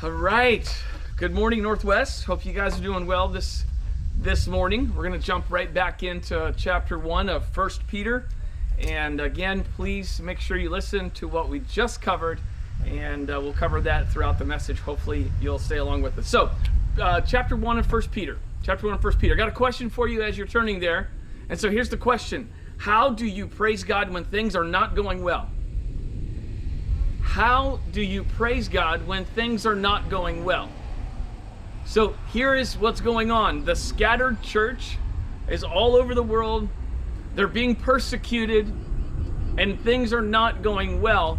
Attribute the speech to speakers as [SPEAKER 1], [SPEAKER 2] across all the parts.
[SPEAKER 1] All right. Good morning, Northwest. Hope you guys are doing well this this morning. We're going to jump right back into chapter one of First Peter, and again, please make sure you listen to what we just covered, and uh, we'll cover that throughout the message. Hopefully, you'll stay along with us. So, uh, chapter one of First Peter. Chapter one of First Peter. I got a question for you as you're turning there, and so here's the question: How do you praise God when things are not going well? How do you praise God when things are not going well? So here is what's going on. The scattered church is all over the world. They're being persecuted and things are not going well.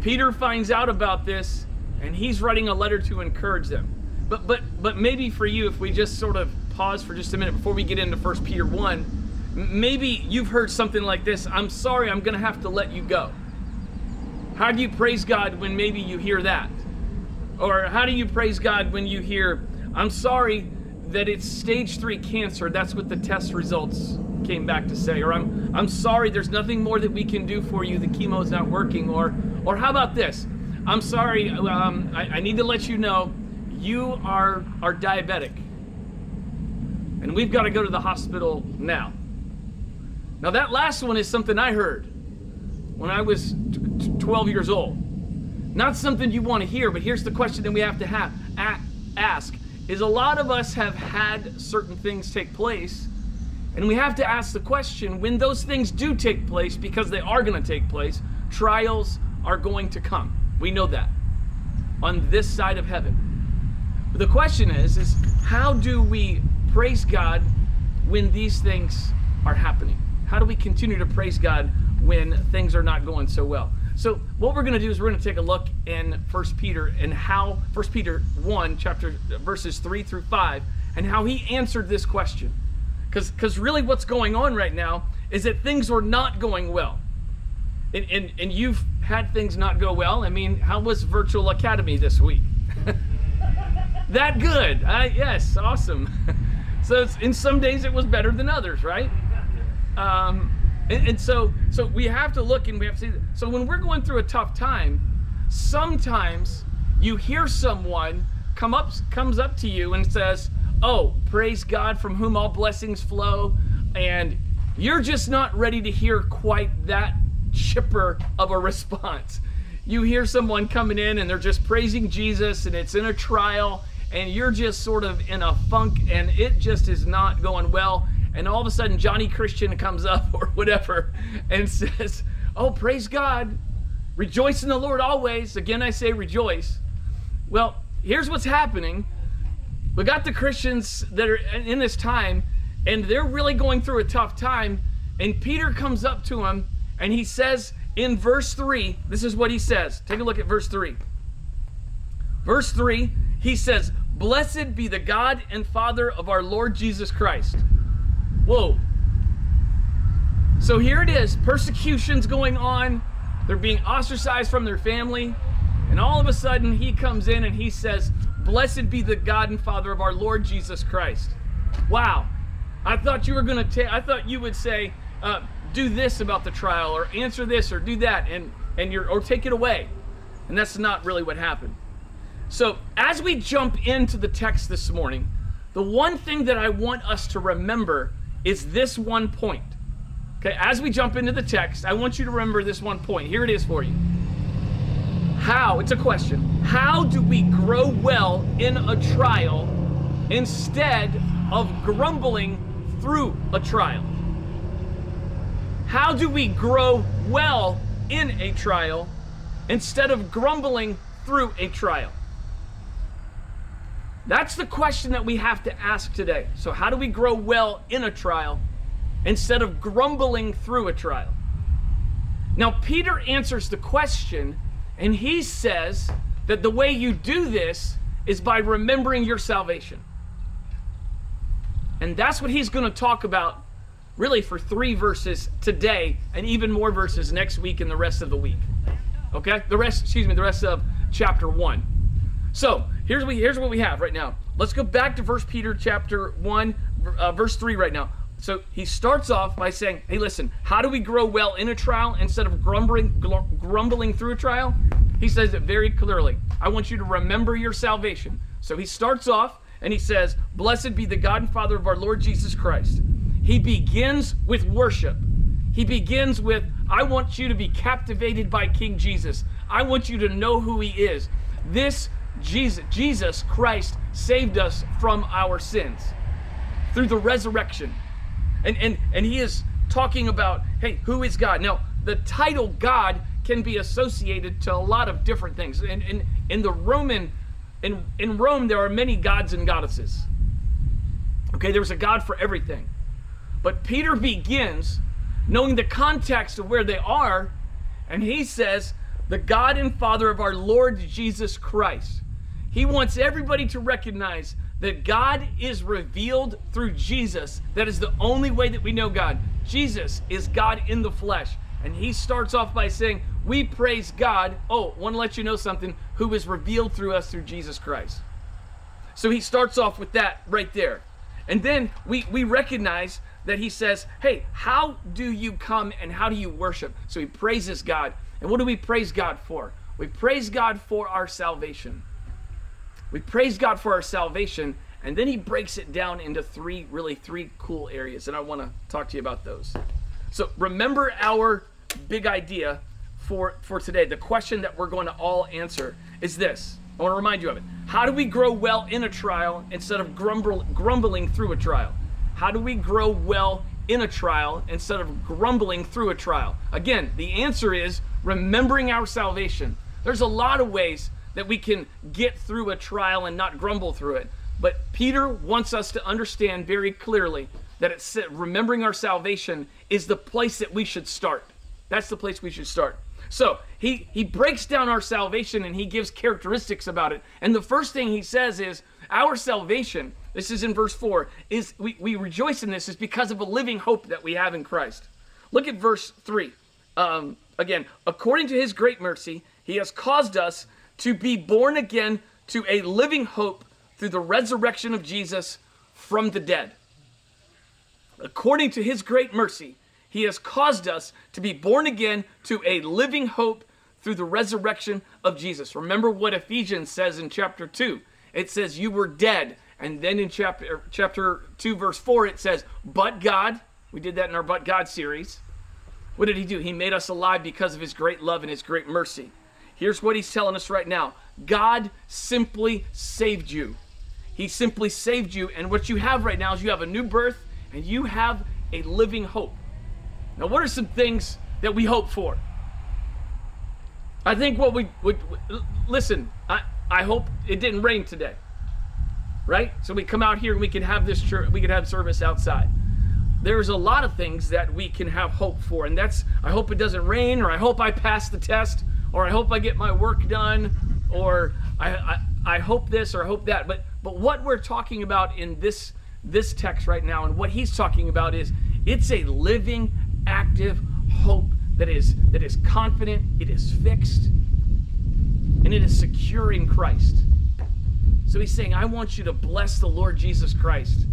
[SPEAKER 1] Peter finds out about this and he's writing a letter to encourage them. But but but maybe for you if we just sort of pause for just a minute before we get into 1 Peter 1, maybe you've heard something like this, I'm sorry, I'm going to have to let you go. How do you praise God when maybe you hear that? Or how do you praise God when you hear, I'm sorry that it's stage three cancer? That's what the test results came back to say. Or I'm, I'm sorry there's nothing more that we can do for you. The chemo's not working. Or, or how about this? I'm sorry, um, I, I need to let you know you are, are diabetic. And we've got to go to the hospital now. Now, that last one is something I heard when I was 12 years old. Not something you want to hear, but here's the question that we have to have, ask. Is a lot of us have had certain things take place and we have to ask the question when those things do take place because they are going to take place trials are going to come. We know that. On this side of heaven. But the question is is how do we praise god when these things are happening? How do we continue to praise god when things are not going so well so what we're going to do is we're going to take a look in First Peter and how First Peter 1 chapter verses 3 through 5 and how he answered this question. Cuz cuz really what's going on right now is that things are not going well. And, and, and you've had things not go well. I mean, how was Virtual Academy this week? that good. Uh, yes, awesome. so in some days it was better than others, right? Um, and, and, so, so we have to look and we have to see. So when we're going through a tough time, sometimes you hear someone come up, comes up to you and says, "Oh, praise God, from whom all blessings flow," and you're just not ready to hear quite that chipper of a response. You hear someone coming in and they're just praising Jesus, and it's in a trial, and you're just sort of in a funk, and it just is not going well and all of a sudden Johnny Christian comes up or whatever and says, Oh, praise God. Rejoice in the Lord always. Again, I say rejoice. Well, here's what's happening. We got the Christians that are in this time, and they're really going through a tough time. And Peter comes up to him and he says in verse 3, this is what he says. Take a look at verse 3. Verse 3, he says, Blessed be the God and Father of our Lord Jesus Christ Whoa. So here it is persecution's going on. They're being ostracized from their family. And all of a sudden, he comes in and he says, Blessed be the God and Father of our Lord Jesus Christ. Wow. I thought you were going to take, I thought you would say, uh, do this about the trial or answer this or do that and, and you're, or take it away. And that's not really what happened. So as we jump into the text this morning, the one thing that I want us to remember is this one point. Okay, as we jump into the text, I want you to remember this one point. Here it is for you. How, it's a question, how do we grow well in a trial instead of grumbling through a trial? How do we grow well in a trial instead of grumbling through a trial? That's the question that we have to ask today. So, how do we grow well in a trial instead of grumbling through a trial? Now, Peter answers the question, and he says that the way you do this is by remembering your salvation. And that's what he's going to talk about really for three verses today, and even more verses next week and the rest of the week. Okay? The rest, excuse me, the rest of chapter one. So here's what, here's what we have right now. Let's go back to First Peter chapter 1, uh, verse 3 right now. So he starts off by saying, hey, listen, how do we grow well in a trial instead of grumbling, grumbling through a trial? He says it very clearly. I want you to remember your salvation. So he starts off and he says, Blessed be the God and Father of our Lord Jesus Christ. He begins with worship. He begins with, I want you to be captivated by King Jesus. I want you to know who he is. This Jesus, Jesus Christ saved us from our sins through the resurrection. And, and, and he is talking about, hey, who is God? Now, the title God can be associated to a lot of different things. And in, in the Roman, in, in Rome, there are many gods and goddesses. Okay, there's a God for everything. But Peter begins knowing the context of where they are, and he says, the God and Father of our Lord Jesus Christ. He wants everybody to recognize that God is revealed through Jesus. That is the only way that we know God. Jesus is God in the flesh. And he starts off by saying, We praise God. Oh, want to let you know something, who is revealed through us through Jesus Christ. So he starts off with that right there. And then we, we recognize that he says, Hey, how do you come and how do you worship? So he praises God. And what do we praise God for? We praise God for our salvation. We praise God for our salvation, and then he breaks it down into three, really three cool areas. And I want to talk to you about those. So remember our big idea for, for today. The question that we're going to all answer is this. I want to remind you of it. How do we grow well in a trial instead of grumble, grumbling through a trial? How do we grow well in a trial instead of grumbling through a trial? Again, the answer is remembering our salvation. There's a lot of ways that we can get through a trial and not grumble through it. But Peter wants us to understand very clearly that it's remembering our salvation is the place that we should start. That's the place we should start. So he he breaks down our salvation and he gives characteristics about it. And the first thing he says is our salvation this is in verse 4, is we, we rejoice in this is because of a living hope that we have in Christ. Look at verse 3. Um, again, according to his great mercy, he has caused us to be born again to a living hope through the resurrection of Jesus from the dead. According to his great mercy, he has caused us to be born again to a living hope through the resurrection of Jesus. Remember what Ephesians says in chapter 2. It says, You were dead and then in chapter chapter 2 verse 4 it says, "But God, we did that in our But God series. What did he do? He made us alive because of his great love and his great mercy. Here's what he's telling us right now. God simply saved you. He simply saved you and what you have right now is you have a new birth and you have a living hope. Now, what are some things that we hope for? I think what we would listen, I, I hope it didn't rain today right? So we come out here and we can have this church, we can have service outside. There's a lot of things that we can have hope for, and that's I hope it doesn't rain, or I hope I pass the test, or I hope I get my work done, or I, I, I hope this or I hope that. But but what we're talking about in this this text right now, and what he's talking about is it's a living, active hope that is that is confident, it is fixed, and it is secure in Christ. So he's saying, I want you to bless the Lord Jesus Christ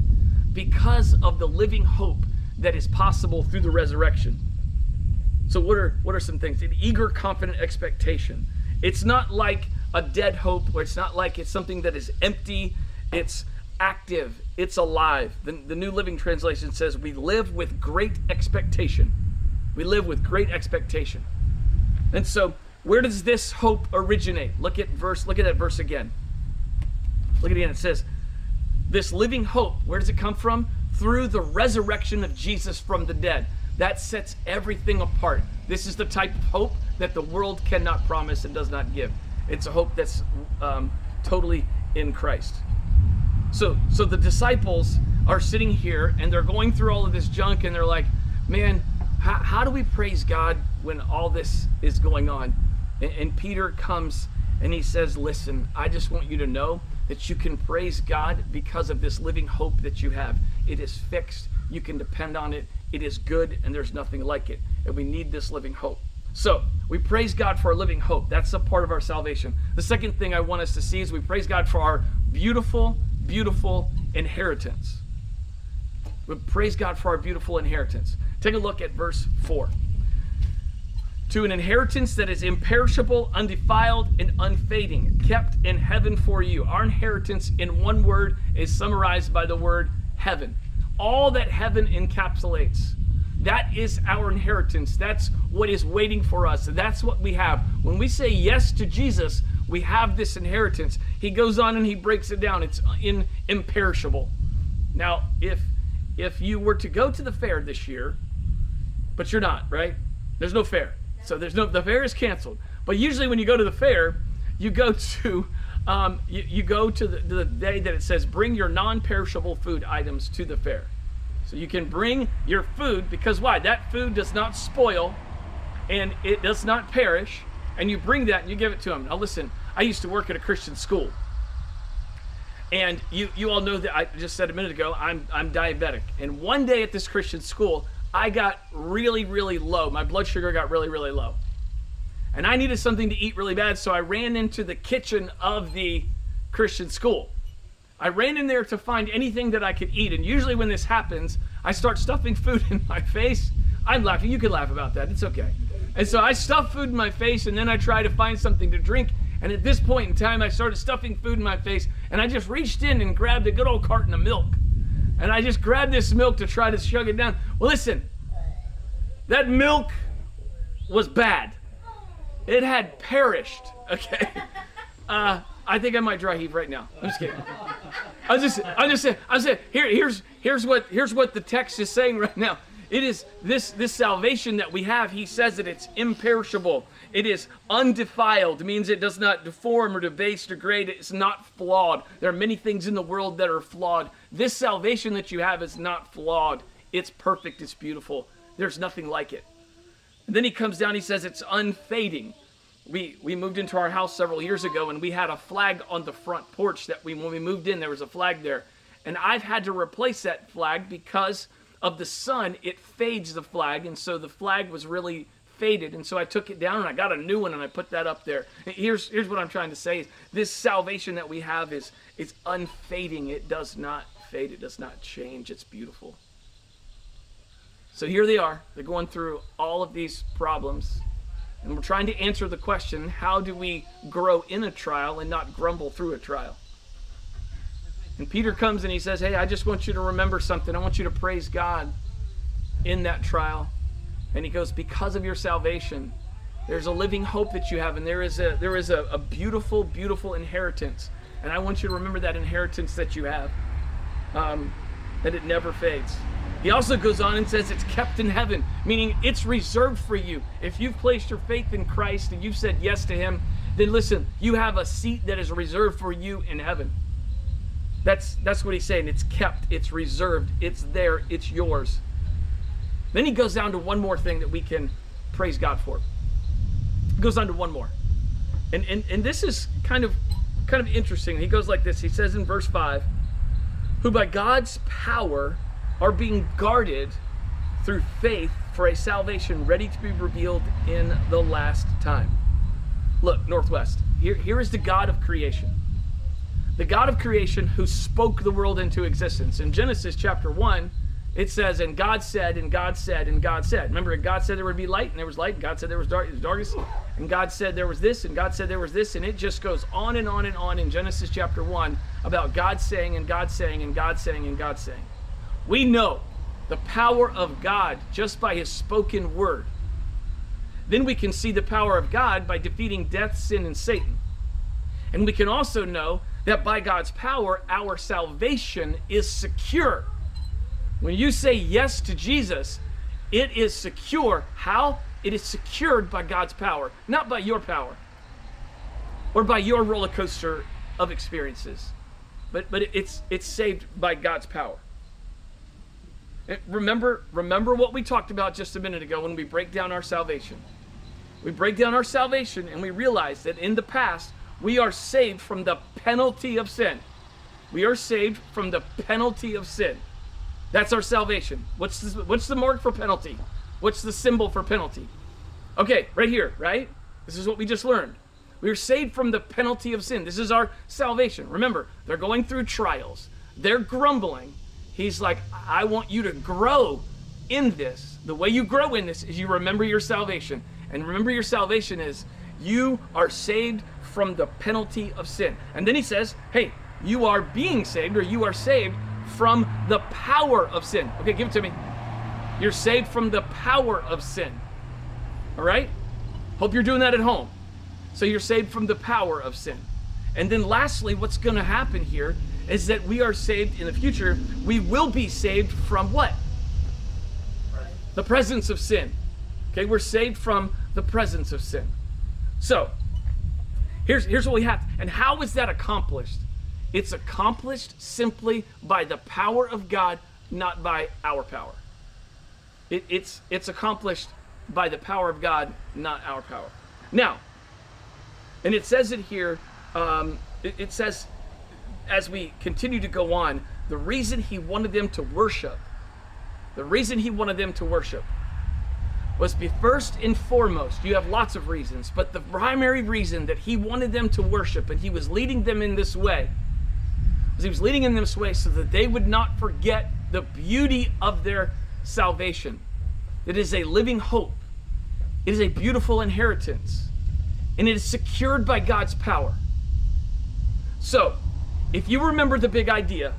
[SPEAKER 1] because of the living hope that is possible through the resurrection. So what are what are some things? An eager, confident expectation. It's not like a dead hope, or it's not like it's something that is empty. It's active. It's alive. The, the New Living Translation says, "We live with great expectation." We live with great expectation. And so, where does this hope originate? Look at verse. Look at that verse again. Look at it again. It says, This living hope, where does it come from? Through the resurrection of Jesus from the dead. That sets everything apart. This is the type of hope that the world cannot promise and does not give. It's a hope that's um, totally in Christ. So, so the disciples are sitting here and they're going through all of this junk and they're like, man, how, how do we praise God when all this is going on? And, and Peter comes and he says, listen, I just want you to know that you can praise God because of this living hope that you have. It is fixed. You can depend on it. It is good, and there's nothing like it. And we need this living hope. So, we praise God for our living hope. That's a part of our salvation. The second thing I want us to see is we praise God for our beautiful, beautiful inheritance. We praise God for our beautiful inheritance. Take a look at verse 4. To an inheritance that is imperishable, undefiled, and unfading, kept in heaven for you. Our inheritance, in one word, is summarized by the word heaven. All that heaven encapsulates. That is our inheritance. That's what is waiting for us. That's what we have. When we say yes to Jesus, we have this inheritance. He goes on and he breaks it down. It's in imperishable. Now, if if you were to go to the fair this year, but you're not, right? There's no fair. So there's no the fair is canceled. But usually when you go to the fair, you go to um, you, you go to the, the day that it says bring your non-perishable food items to the fair. So you can bring your food because why? That food does not spoil and it does not perish. And you bring that and you give it to them. Now listen, I used to work at a Christian school. And you, you all know that I just said a minute ago, I'm, I'm diabetic. And one day at this Christian school, I got really, really low. My blood sugar got really, really low. And I needed something to eat really bad, so I ran into the kitchen of the Christian school. I ran in there to find anything that I could eat. And usually, when this happens, I start stuffing food in my face. I'm laughing. You can laugh about that. It's okay. And so I stuff food in my face, and then I try to find something to drink. And at this point in time, I started stuffing food in my face, and I just reached in and grabbed a good old carton of milk. And I just grabbed this milk to try to chug it down. Well, listen, that milk was bad. It had perished. Okay. Uh, I think I might dry heave right now. I'm just kidding. I just, I just saying, I said, here, here's, here's what, here's what the text is saying right now. It is this, this salvation that we have. He says that it's imperishable. It is undefiled. Means it does not deform or debase, degrade. It's not flawed. There are many things in the world that are flawed. This salvation that you have is not flawed. It's perfect. It's beautiful. There's nothing like it. And then he comes down. He says it's unfading we we moved into our house several years ago and we had a flag on the front porch that we when we moved in there was a flag there and i've had to replace that flag because of the sun it fades the flag and so the flag was really faded. And so i took it down and i got a new one and i put that up there. Here's here's what i'm trying to say is this salvation that we have is is unfading. It does not fade. It does not change. It's beautiful. So here they are. They're going through all of these problems. And we're trying to answer the question how do we grow in a trial and not grumble through a trial? And Peter comes and he says, Hey, I just want you to remember something. I want you to praise God in that trial. And he goes, Because of your salvation, there's a living hope that you have, and there is a there is a, a beautiful, beautiful inheritance. And I want you to remember that inheritance that you have. Um, that it never fades. He also goes on and says it's kept in heaven, meaning it's reserved for you. If you've placed your faith in Christ and you've said yes to Him, then listen, you have a seat that is reserved for you in heaven. That's that's what he's saying. It's kept, it's reserved, it's there, it's yours. Then he goes down to one more thing that we can praise God for. He goes on to one more. And and, and this is kind of kind of interesting. He goes like this. He says in verse 5, who by God's power are being guarded through faith for a salvation ready to be revealed in the last time. Look, Northwest, here, here is the God of creation. The God of creation who spoke the world into existence. In Genesis chapter 1, it says, and God said, and God said, and God said. Remember, God said there would be light, and there was light, and God said there was dark, darkness, and God said there was this, and God said there was this, and it just goes on and on and on in Genesis chapter 1 about God saying, and God saying, and God saying, and God saying. We know the power of God just by his spoken word. Then we can see the power of God by defeating death, sin, and Satan. And we can also know that by God's power, our salvation is secure. When you say yes to Jesus, it is secure. How? It is secured by God's power, not by your power or by your roller coaster of experiences. But, but it's, it's saved by God's power. Eh, remember, remember what we talked about just a minute ago when we break down our salvation. We break down our salvation and we realize that in the past we are saved from the penalty of sin. We are saved from the penalty of sin. That's our salvation. What's the, what's the mark for penalty? What's the symbol for penalty? Okay, right here, right? This is what we just learned. We are saved from the penalty of sin. This is our salvation. Remember, they're going through trials. They're grumbling. He's like, I want you to grow in this. The way you grow in this is you remember your salvation. And remember, your salvation is you are saved from the penalty of sin. And then he says, hey, you are being saved or you are saved from the power of sin. Okay, give it to me. You're saved from the power of sin. All right? Hope you're doing that at home. So you're saved from the power of sin. And then lastly, what's going to happen here is that we are saved in the future. We will be saved from what? The presence of sin. Okay, we're saved from the presence of sin. So, here's, here's what we have. And how is that accomplished? It's accomplished simply by the power of God, not by our power. It, it's, it's accomplished by the power of God, not our power. Now, and it says it here, um, it, it says, as we continue to go on, the reason he wanted them to worship, the reason he wanted them to worship was be first and foremost, you have lots of reasons, but the primary reason that he wanted them to worship and he was leading them in this way was he was leading in this way so that they would not forget the beauty of their salvation. It is a living hope. It is a beautiful inheritance. And it is secured by God's power. So, if you remember the big idea,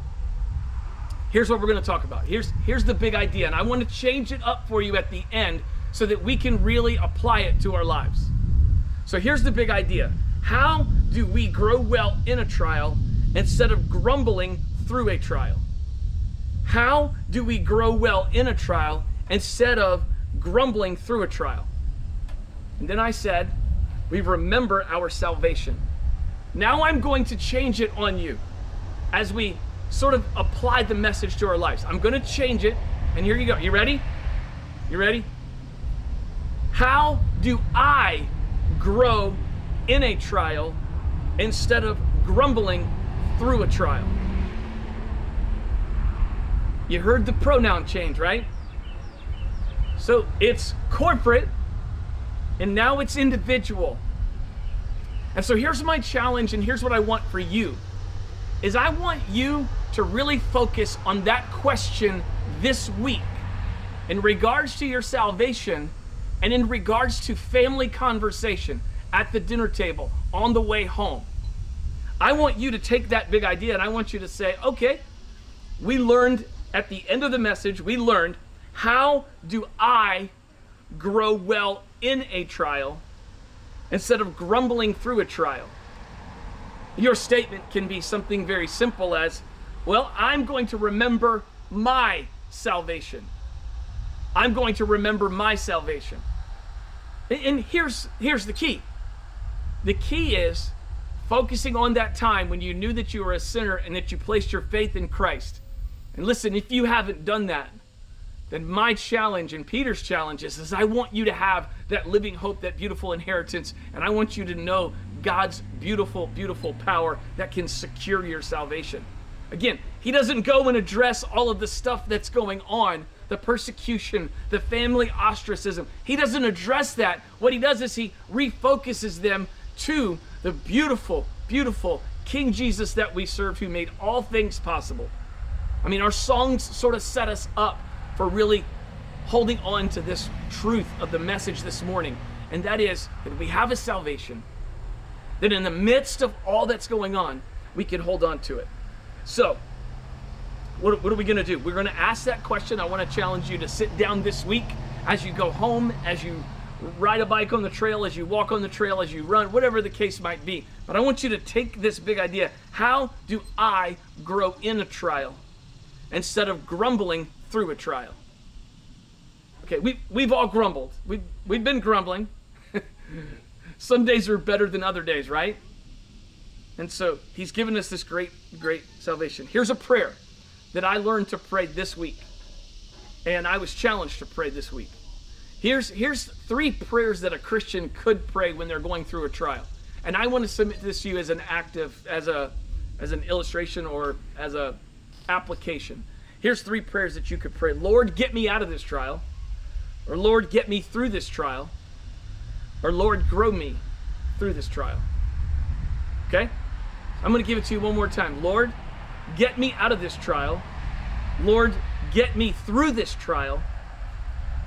[SPEAKER 1] here's what we're going to talk about. Here's here's the big idea, and I want to change it up for you at the end so that we can really apply it to our lives. So here's the big idea. How do we grow well in a trial instead of grumbling through a trial? How do we grow well in a trial instead of grumbling through a trial? And then I said, we remember our salvation. Now I'm going to change it on you as we sort of apply the message to our lives. I'm going to change it, and here you go. You ready? You ready? How do I grow in a trial instead of grumbling through a trial? You heard the pronoun change, right? So it's corporate and now it's individual. And so here's my challenge and here's what I want for you. Is I want you to really focus on that question this week in regards to your salvation and in regards to family conversation at the dinner table on the way home, I want you to take that big idea and I want you to say, okay, we learned at the end of the message, we learned how do I grow well in a trial instead of grumbling through a trial? Your statement can be something very simple as, well, I'm going to remember my salvation. I'm going to remember my salvation. And here's here's the key. The key is focusing on that time when you knew that you were a sinner and that you placed your faith in Christ. And listen, if you haven't done that, then my challenge and Peter's challenge is, is I want you to have that living hope, that beautiful inheritance, and I want you to know God's beautiful, beautiful power that can secure your salvation. Again, he doesn't go and address all of the stuff that's going on the persecution, the family ostracism. He doesn't address that. What he does is he refocuses them to the beautiful, beautiful King Jesus that we serve who made all things possible. I mean, our songs sort of set us up for really holding on to this truth of the message this morning, and that is that we have a salvation, that in the midst of all that's going on, we can hold on to it. So, what, what are we going to do? We're going to ask that question. I want to challenge you to sit down this week as you go home, as you ride a bike on the trail, as you walk on the trail, as you run, whatever the case might be. But I want you to take this big idea. How do I grow in a trial instead of grumbling through a trial? Okay, we, we've all grumbled. We've, we've been grumbling. Some days are better than other days, right? And so he's given us this great, great salvation. Here's a prayer that I learned to pray this week. And I was challenged to pray this week. Here's, here's three prayers that a Christian could pray when they're going through a trial. And I want to submit this to you as an active, as a as an illustration or as a application. Here's three prayers that you could pray. Lord, get me out of this trial. Or Lord, get me through this trial. Or Lord, grow me through this trial. Okay? I'm going to give it to you one more time. Lord, get me out of this trial. Lord, get me through this trial.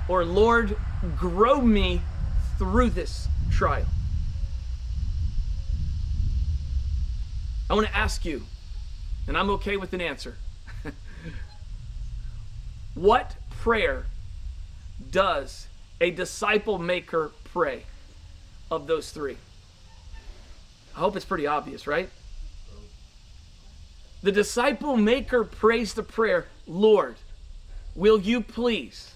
[SPEAKER 1] Or Lord, grow me through this trial. I want to ask you, and I'm okay with an answer. what prayer does a disciple maker pray of those three? I hope it's pretty obvious, right? The disciple maker prays the prayer, Lord, will you please,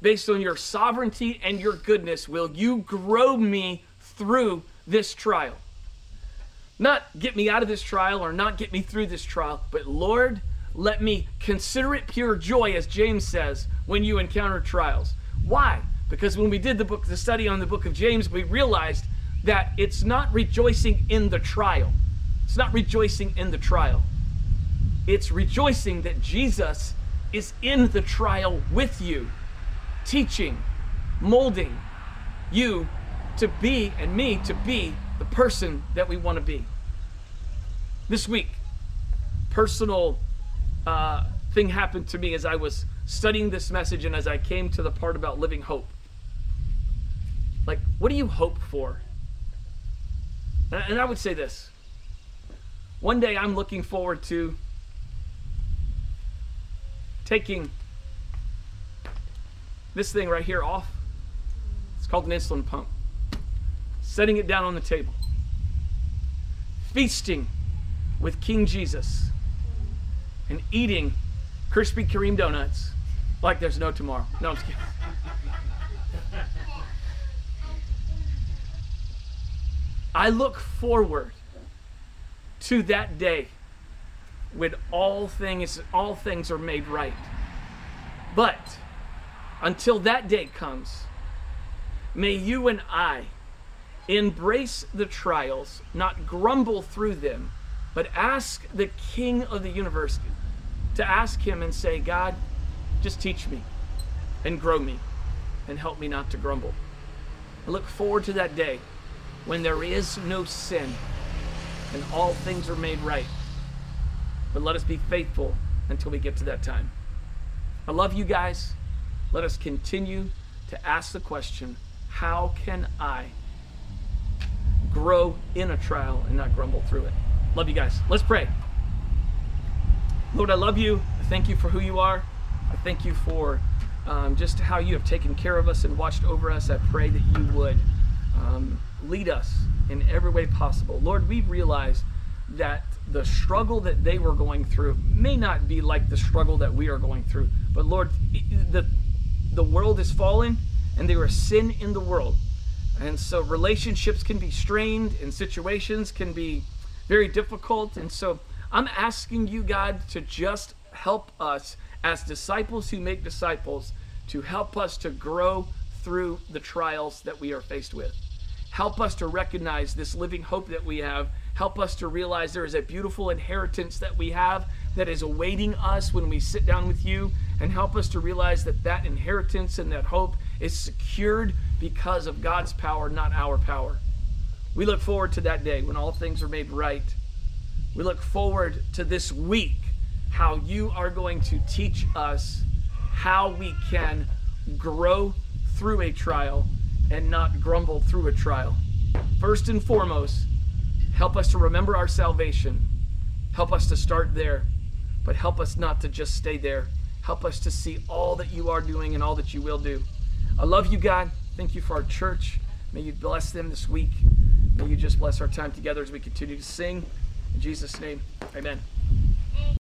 [SPEAKER 1] based on your sovereignty and your goodness, will you grow me through this trial? Not get me out of this trial or not get me through this trial, but Lord, let me consider it pure joy, as James says, when you encounter trials. Why? Because when we did the book, the study on the book of James, we realized that it's not rejoicing in the trial. It's not rejoicing in the trial. It's rejoicing that Jesus is in the trial with you, teaching, molding you to be, and me to be, the person that we want to be. This week, personal uh, thing happened to me as I was studying this message and as I came to the part about living hope. Like, what do you hope for? And I would say this one day I'm looking forward to taking this thing right here off. It's called an insulin pump setting it down on the table, feasting with King Jesus, and eating Krispy Kreme donuts like there's no tomorrow. No, I'm kidding. I look forward to that day when all things all things are made right. But until that day comes, may you and I Embrace the trials, not grumble through them, but ask the King of the universe to ask Him and say, God, just teach me and grow me and help me not to grumble. I look forward to that day when there is no sin and all things are made right. But let us be faithful until we get to that time. I love you guys. Let us continue to ask the question how can I? grow in a trial and not grumble through it. Love you guys. Let's pray. Lord, I love you. I thank you for who you are. I thank you for um, just how you have taken care of us and watched over us. I pray that you would um, lead us in every way possible. Lord, we realize that the struggle that they were going through may not be like the struggle that we are going through. But Lord, the, the world is fallen and there is sin in the world. And so relationships can be strained and situations can be very difficult. And so I'm asking you, God, to just help us as disciples who make disciples to help us to grow through the trials that we are faced with. Help us to recognize this living hope that we have. Help us to realize there is a beautiful inheritance that we have that is awaiting us when we sit down with you. And help us to realize that that inheritance and that hope is secured because of God's power, not our power. We look forward to that day when all things are made right. We look forward to this week, how you are going to teach us how we can grow through a trial and not grumble through a trial. First and foremost, help us to remember our salvation. Help us to start there, but help us not to just stay there. Help us to see all that you are doing and all that you will do. I love you, God. Thank you for our church. May you bless them this week. May you just bless our time together as we continue to sing. In Jesus' name, amen.